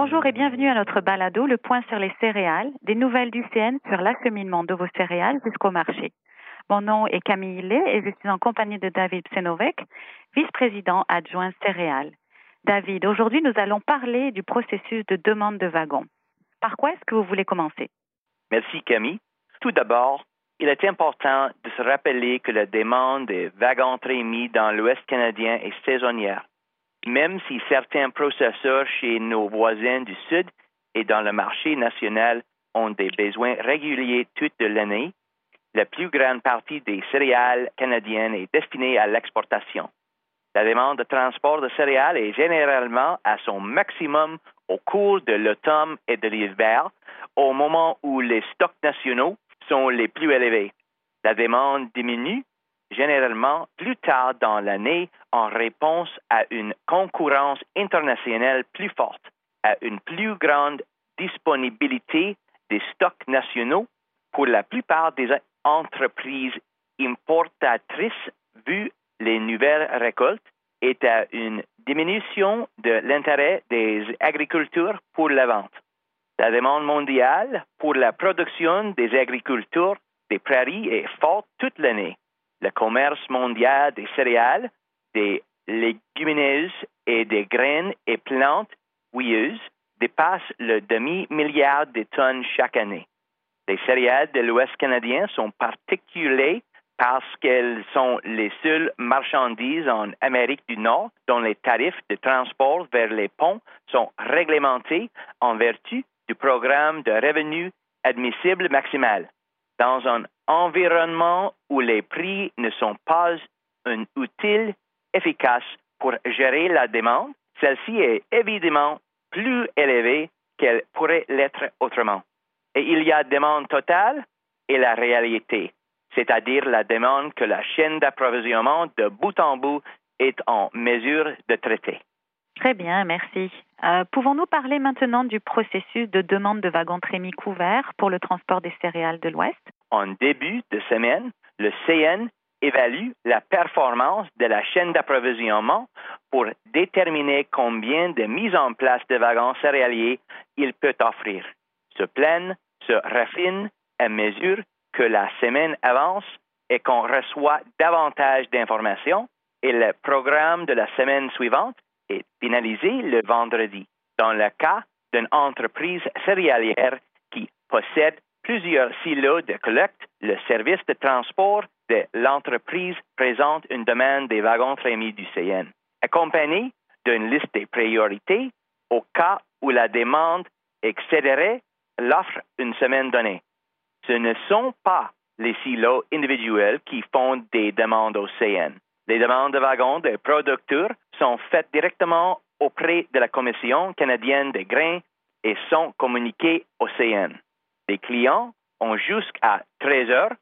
Bonjour et bienvenue à notre balado, le point sur les céréales, des nouvelles du CN sur l'acheminement de vos céréales jusqu'au marché. Mon nom est Camille Hillet et je suis en compagnie de David Psenovec, vice-président adjoint céréales. David, aujourd'hui nous allons parler du processus de demande de wagons. Par quoi est-ce que vous voulez commencer? Merci Camille. Tout d'abord, il est important de se rappeler que la demande des wagons trémis dans l'Ouest canadien est saisonnière. Même si certains processeurs chez nos voisins du Sud et dans le marché national ont des besoins réguliers toute l'année, la plus grande partie des céréales canadiennes est destinée à l'exportation. La demande de transport de céréales est généralement à son maximum au cours de l'automne et de l'hiver, au moment où les stocks nationaux sont les plus élevés. La demande diminue généralement plus tard dans l'année en réponse à une concurrence internationale plus forte, à une plus grande disponibilité des stocks nationaux pour la plupart des entreprises importatrices vu les nouvelles récoltes et à une diminution de l'intérêt des agriculteurs pour la vente. La demande mondiale pour la production des agriculteurs des prairies est forte toute l'année. Le commerce mondial des céréales, des légumineuses et des graines et plantes huilleuses dépasse le demi-milliard de tonnes chaque année. Les céréales de l'Ouest canadien sont particulières parce qu'elles sont les seules marchandises en Amérique du Nord dont les tarifs de transport vers les ponts sont réglementés en vertu du programme de revenus admissible maximal. Dans un environnement où les prix ne sont pas un outil efficace pour gérer la demande, celle-ci est évidemment plus élevée qu'elle pourrait l'être autrement. Et il y a demande totale et la réalité, c'est-à-dire la demande que la chaîne d'approvisionnement de bout en bout est en mesure de traiter. Très bien, merci. Euh, pouvons-nous parler maintenant du processus de demande de wagons trémis couverts pour le transport des céréales de l'Ouest? En début de semaine, le CN évalue la performance de la chaîne d'approvisionnement pour déterminer combien de mises en place de wagons céréaliers il peut offrir. Ce plan se raffine à mesure que la semaine avance et qu'on reçoit davantage d'informations et le programme de la semaine suivante est finalisé le vendredi. Dans le cas d'une entreprise céréalière qui possède plusieurs silos de collecte, le service de transport de l'entreprise présente une demande des wagons trémis du CN, accompagnée d'une liste de priorités au cas où la demande excéderait l'offre une semaine donnée. Ce ne sont pas les silos individuels qui font des demandes au CN. Les demandes de wagons des producteurs sont faites directement auprès de la Commission canadienne des grains et sont communiquées au CN. Les clients ont jusqu'à 13 heures,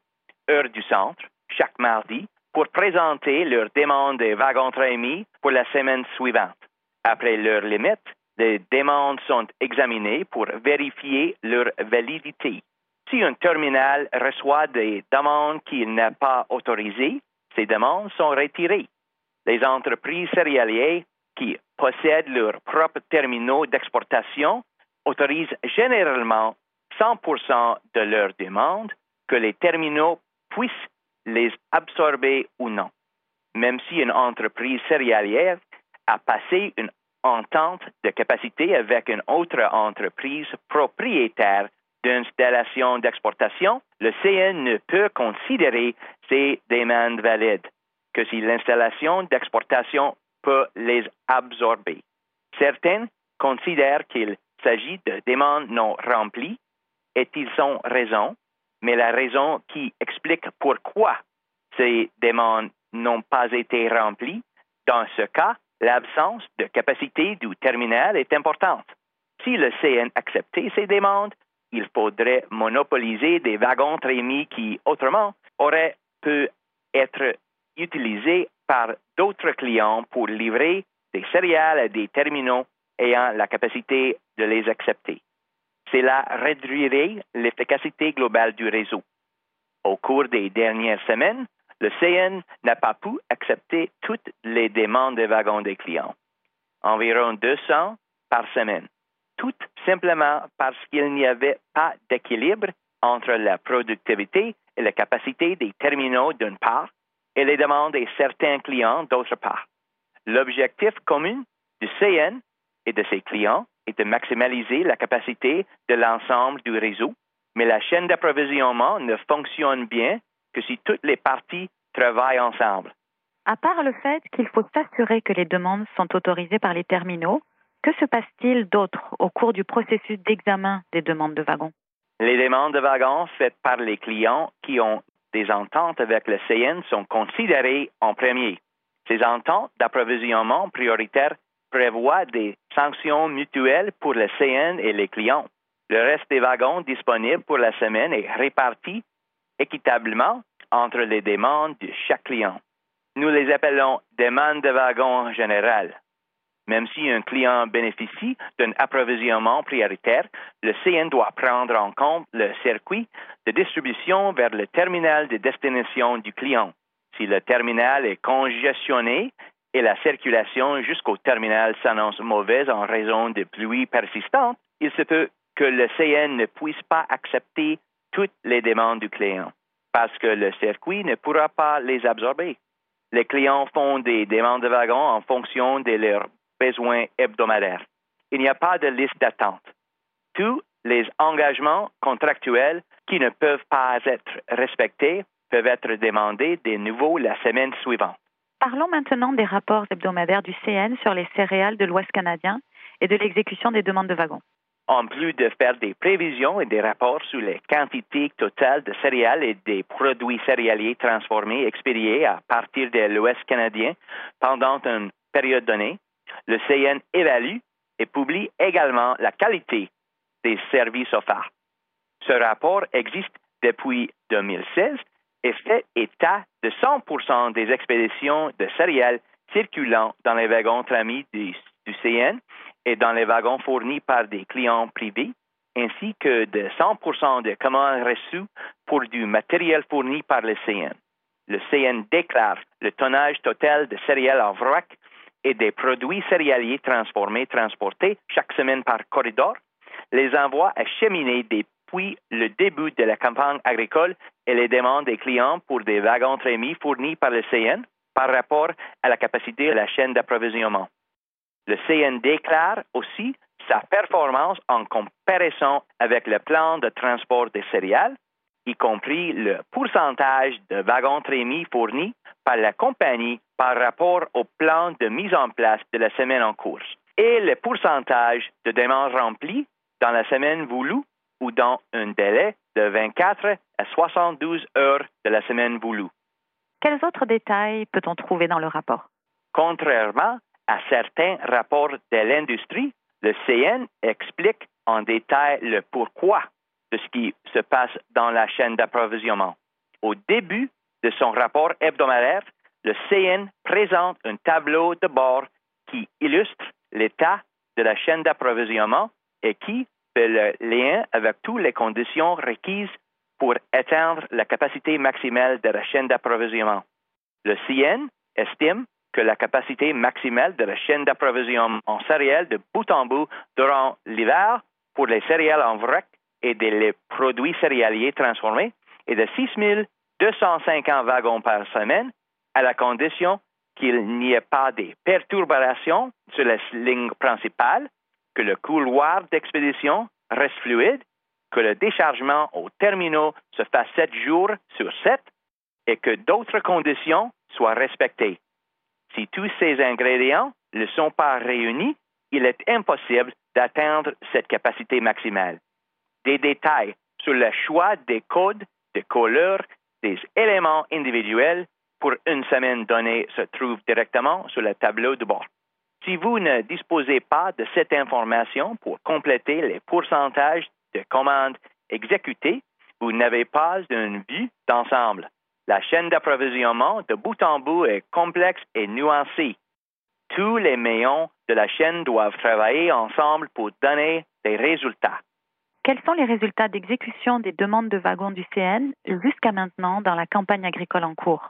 heure du centre, chaque mardi, pour présenter leur demande de wagons trémis pour la semaine suivante. Après leur limite, les demandes sont examinées pour vérifier leur validité. Si un terminal reçoit des demandes qu'il n'a pas autorisées, ces demandes sont retirées. Les entreprises céréalières qui possèdent leurs propres terminaux d'exportation autorisent généralement 100 de leurs demandes que les terminaux puissent les absorber ou non. Même si une entreprise céréalière a passé une entente de capacité avec une autre entreprise propriétaire d'installation d'exportation, le CN ne peut considérer ces demandes valides que si l'installation d'exportation peut les absorber. Certains considèrent qu'il s'agit de demandes non remplies et ils ont raison, mais la raison qui explique pourquoi ces demandes n'ont pas été remplies, dans ce cas, l'absence de capacité du terminal est importante. Si le CN acceptait ces demandes, il faudrait monopoliser des wagons trémis qui, autrement, auraient pu être utilisés par d'autres clients pour livrer des céréales à des terminaux ayant la capacité de les accepter. Cela réduirait l'efficacité globale du réseau. Au cours des dernières semaines, le CN n'a pas pu accepter toutes les demandes de wagons des clients, environ 200 par semaine. tout simplement parce qu'il n'y avait pas d'équilibre entre la productivité et la capacité des terminaux d'une part et les demandes de certains clients d'autre part. L'objectif commun du CN et de ses clients est de maximaliser la capacité de l'ensemble du réseau, mais la chaîne d'approvisionnement ne fonctionne bien que si toutes les parties travaillent ensemble. À part le fait qu'il faut s'assurer que les demandes sont autorisées par les terminaux, que se passe-t-il d'autre au cours du processus d'examen des demandes de wagons? Les demandes de wagons faites par les clients qui ont des ententes avec le CN sont considérées en premier. Ces ententes d'approvisionnement prioritaire prévoient des sanctions mutuelles pour le CN et les clients. Le reste des wagons disponibles pour la semaine est réparti équitablement entre les demandes de chaque client. Nous les appelons demandes de wagons générales. Même si un client bénéficie d'un approvisionnement prioritaire, le CN doit prendre en compte le circuit de distribution vers le terminal de destination du client. Si le terminal est congestionné et la circulation jusqu'au terminal s'annonce mauvaise en raison de pluies persistantes, il se peut que le CN ne puisse pas accepter toutes les demandes du client parce que le circuit ne pourra pas les absorber. Les clients font des demandes de wagons en fonction de leurs besoins hebdomadaires. Il n'y a pas de liste d'attente. Tous les engagements contractuels qui ne peuvent pas être respectés peuvent être demandés de nouveau la semaine suivante. Parlons maintenant des rapports hebdomadaires du CN sur les céréales de l'Ouest canadien et de l'exécution des demandes de wagons en plus de faire des prévisions et des rapports sur les quantités totales de céréales et des produits céréaliers transformés expédiés à partir de l'Ouest canadien pendant une période donnée, le CN évalue et publie également la qualité des services offerts. Ce rapport existe depuis 2016 et fait état de 100% des expéditions de céréales circulant dans les wagons tramis du, CN et dans les wagons fournis par des clients privés, ainsi que de 100% des commandes reçues pour du matériel fourni par le CN. Le CN déclare le tonnage total de céréales en vrac et des produits céréaliers transformés transportés chaque semaine par corridor, les envois acheminés depuis le début de la campagne agricole et les demandes des clients pour des wagons trémis fournis par le CN par rapport à la capacité de la chaîne d'approvisionnement. Le CN déclare aussi sa performance en comparaison avec le plan de transport des céréales, y compris le pourcentage de wagons trémis fournis par la compagnie par rapport au plan de mise en place de la semaine en cours, et le pourcentage de demandes remplies dans la semaine voulue ou dans un délai de 24 à 72 heures de la semaine voulue. Quels autres détails peut-on trouver dans le rapport? Contrairement à certains rapports de l'industrie, le CN explique en détail le pourquoi de ce qui se passe dans la chaîne d'approvisionnement. Au début de son rapport hebdomadaire, le CN présente un tableau de bord qui illustre l'état de la chaîne d'approvisionnement et qui le lien avec toutes les conditions requises pour atteindre la capacité maximale de la chaîne d'approvisionnement. Le CN estime que la capacité maximale de la chaîne d'approvisionnement en céréales de bout en bout durant l'hiver pour les céréales en vrac et des produits céréaliers transformés est de 6 250 wagons par semaine à la condition qu'il n'y ait pas de perturbations sur la ligne principale, que le couloir d'expédition reste fluide, que le déchargement aux terminaux se fasse 7 jours sur 7 et que d'autres conditions soient respectées. Si tous ces ingrédients ne sont pas réunis, il est impossible d'atteindre cette capacité maximale. Des détails sur le choix des codes, des couleurs, des éléments individuels pour une semaine donnée se trouvent directement sur le tableau de bord. Si vous ne disposez pas de cette information pour compléter les pourcentages de commandes exécutées, vous n'avez pas une vue d'ensemble. La chaîne d'approvisionnement de bout en bout est complexe et nuancée. Tous les maillons de la chaîne doivent travailler ensemble pour donner des résultats. Quels sont les résultats d'exécution des demandes de wagons du CN jusqu'à maintenant dans la campagne agricole en cours?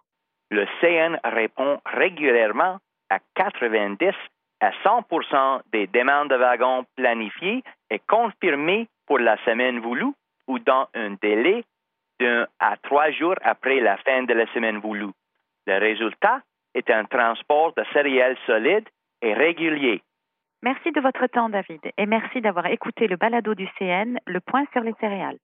Le CN répond régulièrement à 90 à 100% des demandes de wagons planifiées est confirmé pour la semaine voulue ou dans un délai d'un à trois jours après la fin de la semaine voulue. Le résultat est un transport de céréales solides et régulier. Merci de votre temps, David, et merci d'avoir écouté le balado du CN, le point sur les céréales.